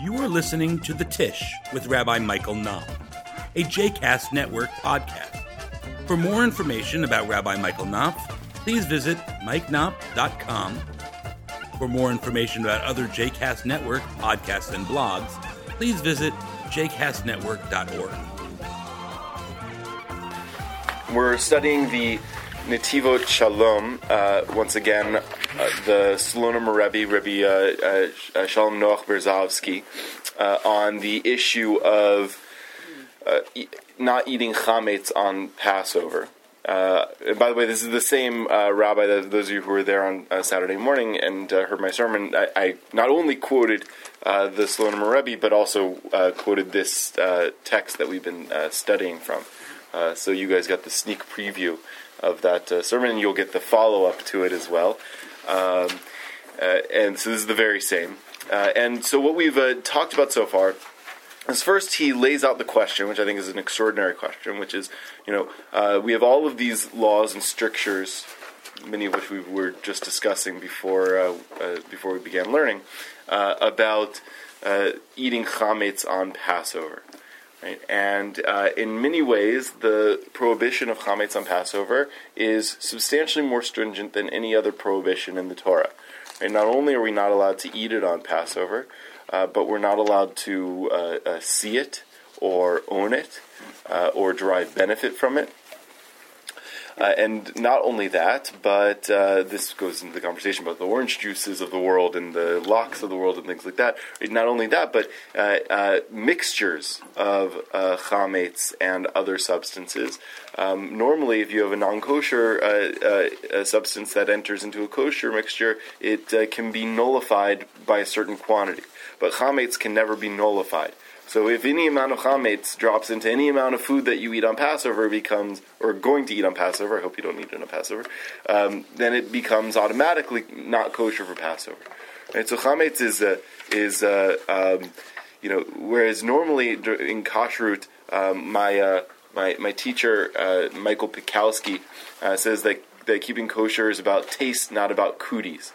You are listening to The Tish with Rabbi Michael Knopf, a JCast Network podcast. For more information about Rabbi Michael Knopf, please visit mikeknopf.com. For more information about other JCast Network podcasts and blogs, please visit jcastnetwork.org. We're studying the Netivot Shalom, uh, once again, the Slonim Rebbe, Rabbi uh, uh, Shalom Noach Berezovsky, uh, on the issue of uh, e- not eating chametz on Passover. Uh, by the way, this is the same uh, rabbi that those of you who were there on uh, Saturday morning and uh, heard my sermon. I, I not only quoted uh, the Slonim Rebbe, but also uh, quoted this uh, text that we've been uh, studying from. Uh, so you guys got the sneak preview of that uh, sermon, and you'll get the follow up to it as well. Um, uh, and so this is the very same. Uh, and so what we've uh, talked about so far is first he lays out the question, which I think is an extraordinary question, which is, you know, uh, we have all of these laws and strictures, many of which we were just discussing before uh, uh, before we began learning, about eating chametz on Passover. Right? And uh, in many ways, the prohibition of chametz on Passover is substantially more stringent than any other prohibition in the Torah. Not only are we not allowed to eat it on Passover, uh, but we're not allowed to uh, uh, see it or own it uh, or derive benefit from it. Uh, and not only that, but uh, this goes into the conversation about the orange juices of the world and the lox of the world and things like that. Not only that, but uh, uh, mixtures of uh, chametz and other substances. Um, normally, if you have a non-kosher uh, uh, substance that enters into a kosher mixture, it can be nullified by a certain quantity. But chametz can never be nullified. So if any amount of chametz drops into any amount of food that you eat on Passover becomes, or going to eat on Passover, I hope you don't eat it on Passover, um, then it becomes automatically not kosher for Passover. Right? So chametz is uh, is uh, um, you know whereas normally in kashrut um, my uh, my my teacher uh, Michael Pikowski uh, says that that keeping kosher is about taste, not about cooties.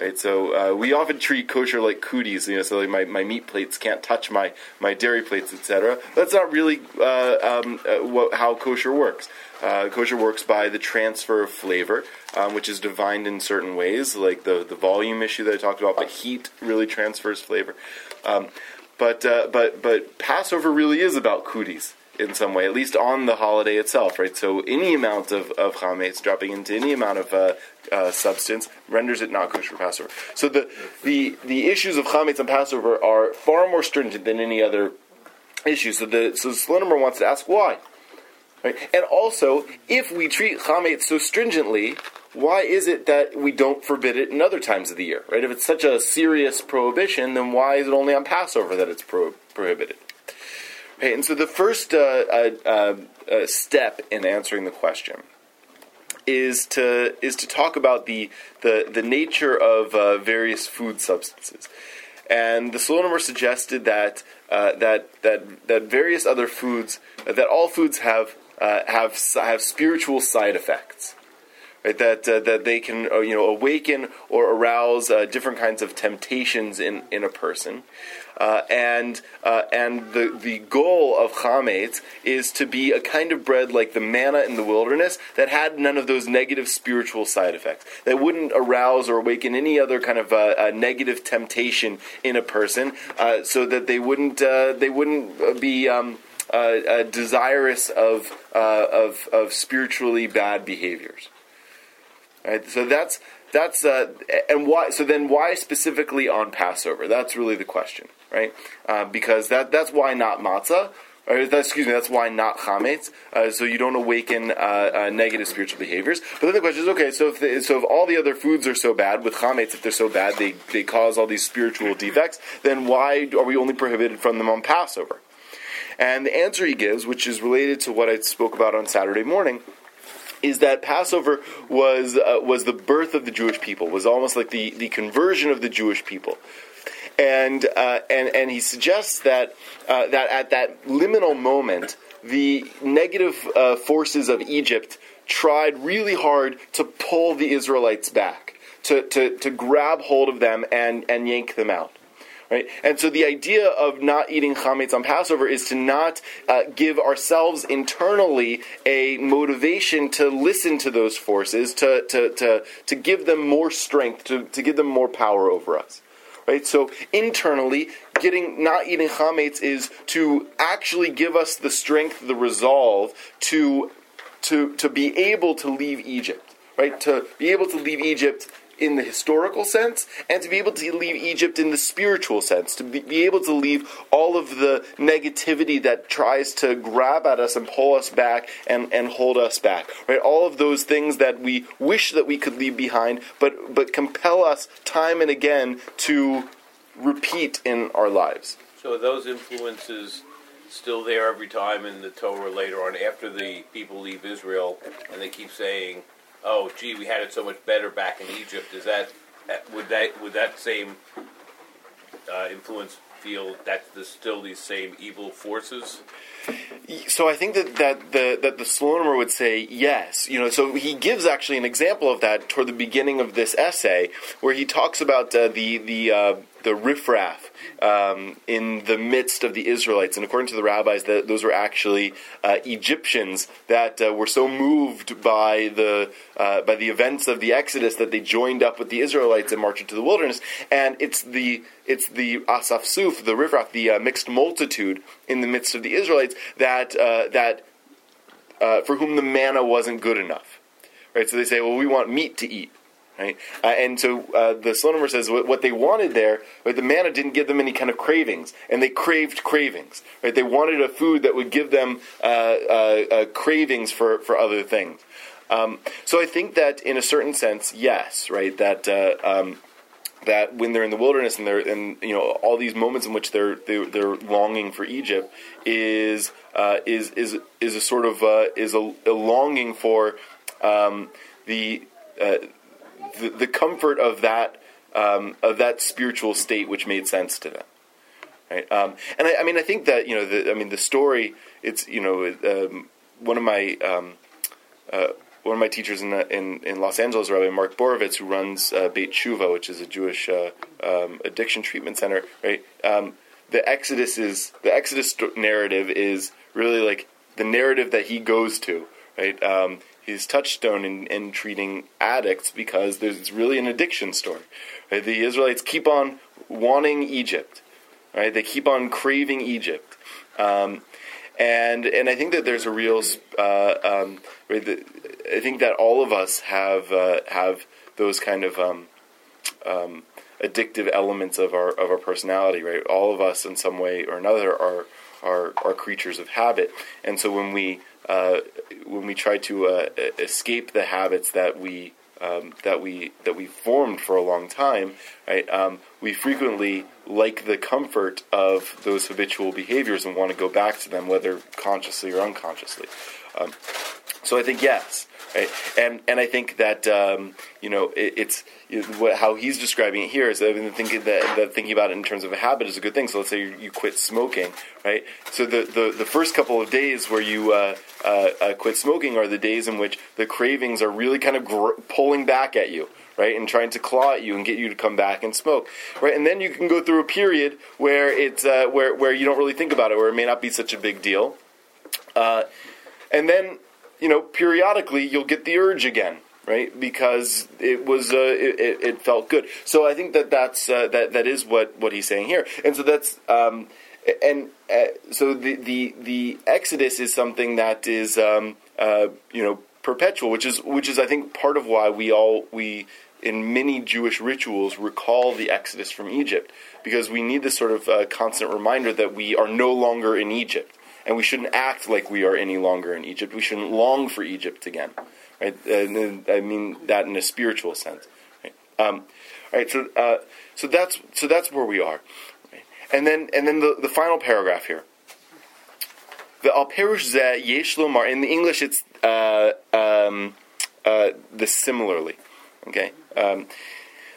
Right, so uh, we often treat kosher like cooties, you know. So like my, my meat plates can't touch my, my dairy plates, etc. That's not really uh, um, uh, what, how kosher works. Uh, kosher works by the transfer of flavor, um, which is defined in certain ways, like the the volume issue that I talked about. But heat really transfers flavor. Um, but uh, but but Passover really is about cooties in some way, at least on the holiday itself, right? So any amount of, of chametz dropping into any amount of uh, uh, substance renders it not kosher for Passover. So the, the, the issues of chametz and Passover are far more stringent than any other issue. So the so Slonimer wants to ask why. Right? And also, if we treat chametz so stringently, why is it that we don't forbid it in other times of the year? Right? If it's such a serious prohibition, then why is it only on Passover that it's pro- prohibited? Okay, and so the first uh, uh, uh, uh, step in answering the question is to is to talk about the the, the nature of uh, various food substances, and the Slonimer suggested that uh, that that that various other foods that all foods have have have spiritual side effects. Right, that uh, that they can uh, you know awaken or arouse uh, different kinds of temptations in, in a person, uh, and uh, and the the goal of chametz is to be a kind of bread like the manna in the wilderness that had none of those negative spiritual side effects that wouldn't arouse or awaken any other kind of uh, negative temptation in a person, so that they wouldn't they wouldn't be um, desirous of of of spiritually bad behaviors. Right? So that's that's uh, and why. So then, why specifically on Passover? That's really the question, right? Uh, because that that's why not matzah. Or excuse me, that's why not chametz. Uh, so you don't awaken uh, uh, negative spiritual behaviors. But then the question is, okay, so if the, so if all the other foods are so bad with chametz, if they're so bad, they they cause all these spiritual defects. Then why are we only prohibited from them on Passover? And the answer he gives, which is related to what I spoke about on Saturday morning, is that Passover was uh, was the birth of the Jewish people, was almost like the, the conversion of the Jewish people. And, uh, and, and he suggests that, uh, that at that liminal moment, the negative uh, forces of Egypt tried really hard to pull the Israelites back, to, to, to grab hold of them and, and yank them out. right? And so the idea of not eating chametz on Passover is to not uh, give ourselves internally a motivation to listen to those forces, to, to, to, to give them more strength, to, to give them more power over us. Right? So internally, getting not eating chametz is to actually give us the strength, the resolve to to to be able to leave Egypt, right? To be able to leave Egypt in the historical sense and to be able to leave Egypt in the spiritual sense, to be, able to leave all of the negativity that tries to grab at us and pull us back and, and hold us back. Right? All of those things that we wish that we could leave behind, but, but compel us time and again to repeat in our lives. So those influences still there every time in the Torah later on after the people leave Israel and they keep saying oh, gee, we had it so much better back in Egypt. Is that would that would that same uh, influence feel that there's still these same evil forces? So I think that, that the that the Slonimer would say yes. You know, so he gives actually an example of that toward the beginning of this essay, where he talks about uh, the the uh, the riffraff um, in the midst of the Israelites. And according to the rabbis, that those were actually uh, Egyptians that uh, were so moved by the uh, by the events of the Exodus that they joined up with the Israelites and marched into the wilderness. And it's the it's the asafsuf, the riffraff, the uh, mixed multitude in the midst of the Israelites that uh, that uh, for whom the manna wasn't good enough. Right, so they say, well, we want meat to eat. Right? Uh, and so uh, the Slonimer says what, what, they wanted there, right, the manna didn't give them any kind of cravings, and they craved cravings. Right? They wanted a food that would give them uh, uh, uh cravings for, for other things. Um, so I think that in a certain sense, yes, right, that uh, um, that when they're in the wilderness and they're and you know all these moments in which they're they're, they're longing for Egypt is is is is a sort of is a, a, longing for um, the the, the comfort of that um, of that spiritual state which made sense to them. Right? Um, and I, I, mean, I think that you know, the, I mean, the story. It's you know, um, one of my um, uh, one of my teachers in, in, in Los Angeles, Rabbi Mark Borovitz, who runs uh, Beit Shuva, which is a Jewish uh, um, addiction treatment center. Right, um, the Exodus is the Exodus narrative is really like the narrative that he goes to. Right, um, his touchstone in, in treating addicts because there's really an addiction story. Right? The Israelites keep on wanting Egypt, right? They keep on craving Egypt, um, and and I think that there's a real. Uh, um, right, the, I think that all of us have uh, have those kind of um, um, addictive elements of our of our personality, right? All of us, in some way or another, are are, are creatures of habit, and so when we uh, when we try to uh, escape the habits that we um, that we that we formed for a long time, right? Um, we frequently like the comfort of those habitual behaviors and want to go back to them, whether consciously or unconsciously. Um, so I think yes, right? And and I think that um, you know it, it's what, how he's describing it here is I've thinking that, that, thinking about it in terms of a habit is a good thing. So let's say you, you quit smoking, right? So the, the, the first couple of days where you uh, uh, uh, quit smoking are the days in which the cravings are really kind of gr- pulling back at you. Right, and trying to claw at you and get you to come back and smoke, right, and then you can go through a period where it's uh, where where you don't really think about it, where it may not be such a big deal, uh, and then you know, periodically you'll get the urge again, right? Because it was uh, it, it, felt good. So I think that that's uh, that that is what what he's saying here, and so that's um, and uh, so the the the Exodus is something that is um, uh, you know perpetual, which is which is I think part of why we all we in many Jewish rituals recall the Exodus from Egypt because we need this sort of uh, constant reminder that we are no longer in Egypt and we shouldn't act like we are any longer in Egypt. We shouldn't long for Egypt again, right? And I mean that in a spiritual sense. Right? Um, right so, uh, so that's so that's where we are, right? and then and then the, the final paragraph here. The al perush ze yesh in the English it's uh, um, uh, the similarly, okay. Um,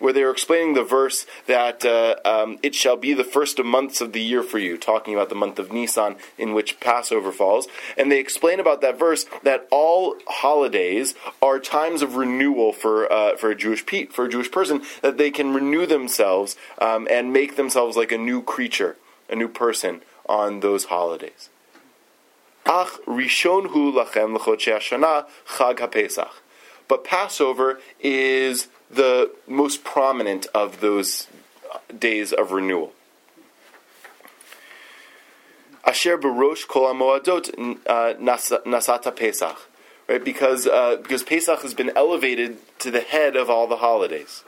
where they're explaining the verse that uh, um, it shall be the first of months of the year for you, talking about the month of Nisan in which Passover falls, and they explain about that verse that all holidays are times of renewal for uh, for a Jewish pe- for a Jewish person that they can renew themselves um, and make themselves like a new creature, a new person on those holidays. Ach rishon hu lachem l'chodshei hashana chag haPesach. But Passover is the most prominent of those days of renewal. Asher barosh kol hamoadot uh, nasata Pesach, right? Because uh, because Pesach has been elevated to the head of all the holidays.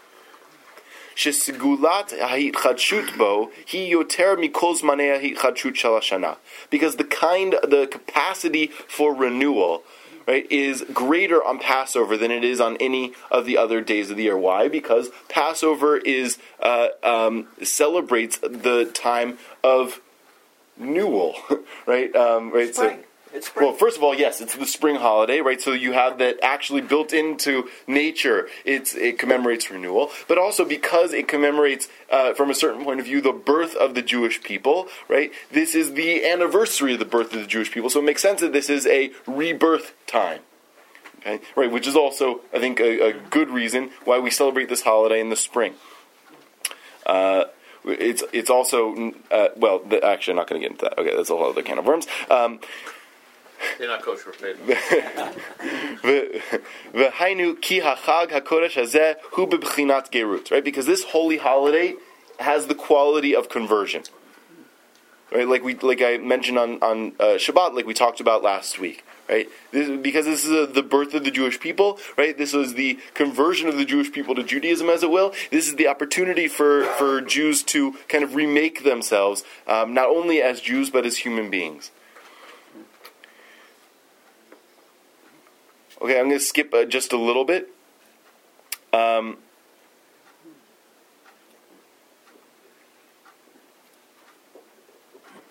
Shesegulat ha'itchadshut bo he yoter mikol zmanei ha'itchadshut shel. Because the kind, the capacity for renewal, right, is greater on Passover than it is on any of the other days of the year. Why? Because Passover is uh, um, celebrates the time of newell, right? Um, right. Spring. So, It's spring. well, first of all, yes, it's the spring holiday, right? So you have that actually built into nature. It's it commemorates renewal, but also because it commemorates, uh, from a certain point of view, the birth of the Jewish people, right? This is the anniversary of the birth of the Jewish people, so it makes sense that this is a rebirth time. Okay, right, which is also, I think, a, a good reason why we celebrate this holiday in the spring. Uh, it's it's also uh, well, the, actually, I'm not going to get into that. Okay, that's a whole other can of worms. Um, They're not kosher for V'hainu ki hachag hakodesh hazeh hu gerut. Right, because this holy holiday has the quality of conversion. Right, like we like I mentioned on on uh, Shabbat, like we talked about last week. Right, this, because this is uh the birth of the Jewish people. Right, this was the conversion of the Jewish people to Judaism, as it will. This is the opportunity for for Jews to kind of remake themselves, um, not only as Jews but as human beings. Okay, I'm going to skip uh, just a little bit. Um, Hainu Achag HaKodesh Hazeh Rishon Hu Lachem L'Chodshei Shana.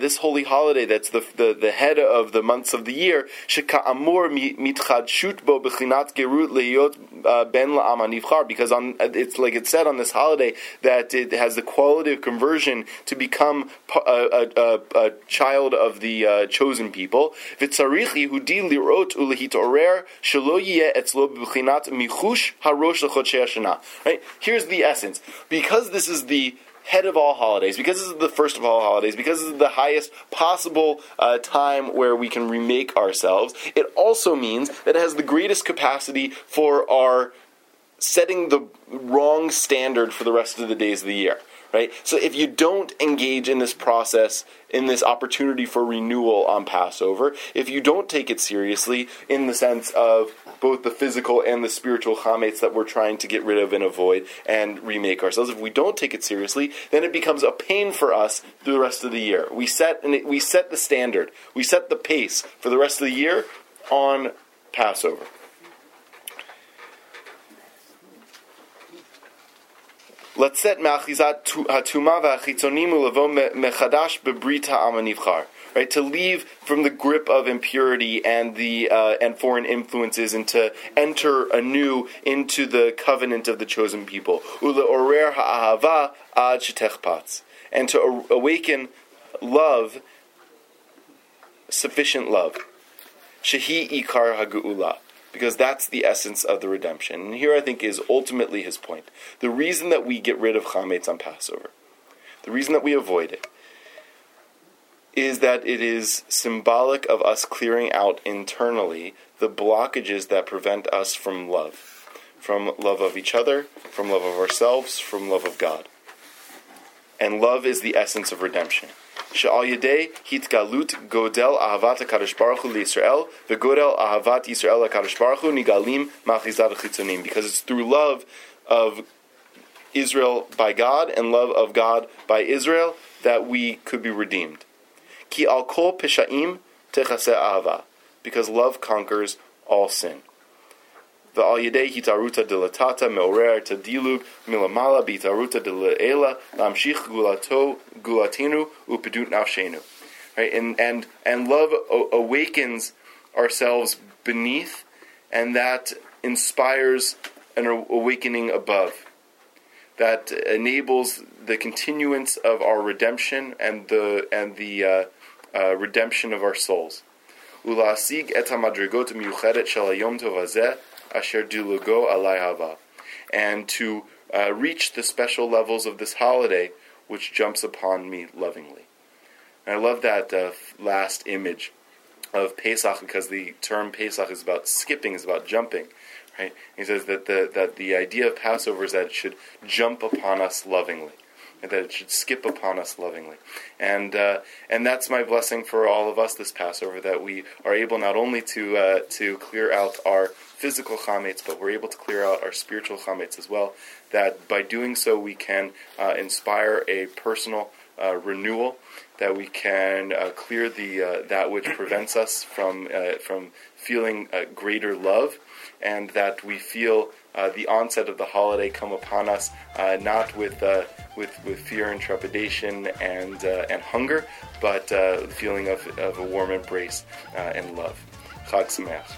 This holy holiday that's the, the, the head of the months of the year, uh. Because on, it's like it said on this holiday that it has the quality of conversion to become a, a, a, a child of the uh, chosen people. Right? Here's the essence. Because this is the head of all holidays, because this is the first of all holidays, because this is the highest possible uh, time where we can remake ourselves, it also means that it has the greatest capacity for our setting the wrong standard for the rest of the days of the year. Right? So if you don't engage in this process, in this opportunity for renewal on Passover, if you don't take it seriously in the sense of both the physical and the spiritual chametz that we're trying to get rid of and avoid and remake ourselves, if we don't take it seriously, then it becomes a pain for us through the rest of the year. We set and we set the standard, we set the pace for the rest of the year on Passover. לצאת מאחיזת הטומאה והחיצונים ולבוא מחדש בברית העם הנבחר. Right, to leave from the grip of impurity and the uh, and foreign influences, and to enter anew into the covenant of the chosen people. Uleorer ha'ahava ad shetechpatz, and to awaken love, sufficient love. Shehi ikar hageula because that's the essence of the redemption. And here I think is ultimately his point. The reason that we get rid of chametz on Passover, the reason that we avoid it, is that it is symbolic of us clearing out internally the blockages that prevent us from love, from love of each other, from love of ourselves, from love of God. And love is the essence of redemption. Yedei godel ahavat HaKadosh Baruch ahavat Yisrael HaKadosh Baruch Hu nigalim because it's through love of Israel by God and love of God by Israel that we could be redeemed. Ki al kol techase ahava because love conquers all sin. V'al yedei hitaruta dilatata meorer tadilug milamala bitaruta dilaela lamshich gulato gulatinu upedut nafshenu. right? And and and love o- awakens ourselves beneath, and that inspires an awakening above. That enables the continuance of our redemption and the and the uh, uh, redemption of our souls. ולהשיג את המדרגות המיוחדת של היום טוב הזה, asher du alayhava, and to uh, reach the special levels of this holiday which jumps upon me lovingly. And I love that uh, last image of Pesach because the term Pesach is about skipping, is about jumping. Right? He says that the that the idea of Passover is that it should jump upon us lovingly, and that it should skip upon us lovingly, and uh, and that's my blessing for all of us this Passover that we are able not only to uh, to clear out our physical chametz, but we're able to clear out our spiritual chametz as well. That by doing so we can uh, inspire a personal uh, renewal. That we can uh, clear the uh, that which prevents us from from feeling greater love, and that we feel uh, the onset of the holiday come upon us uh, not with, uh, with, with fear and trepidation and, uh, and hunger, but uh, the feeling of, of a warm embrace uh, and love. Chag Sameach.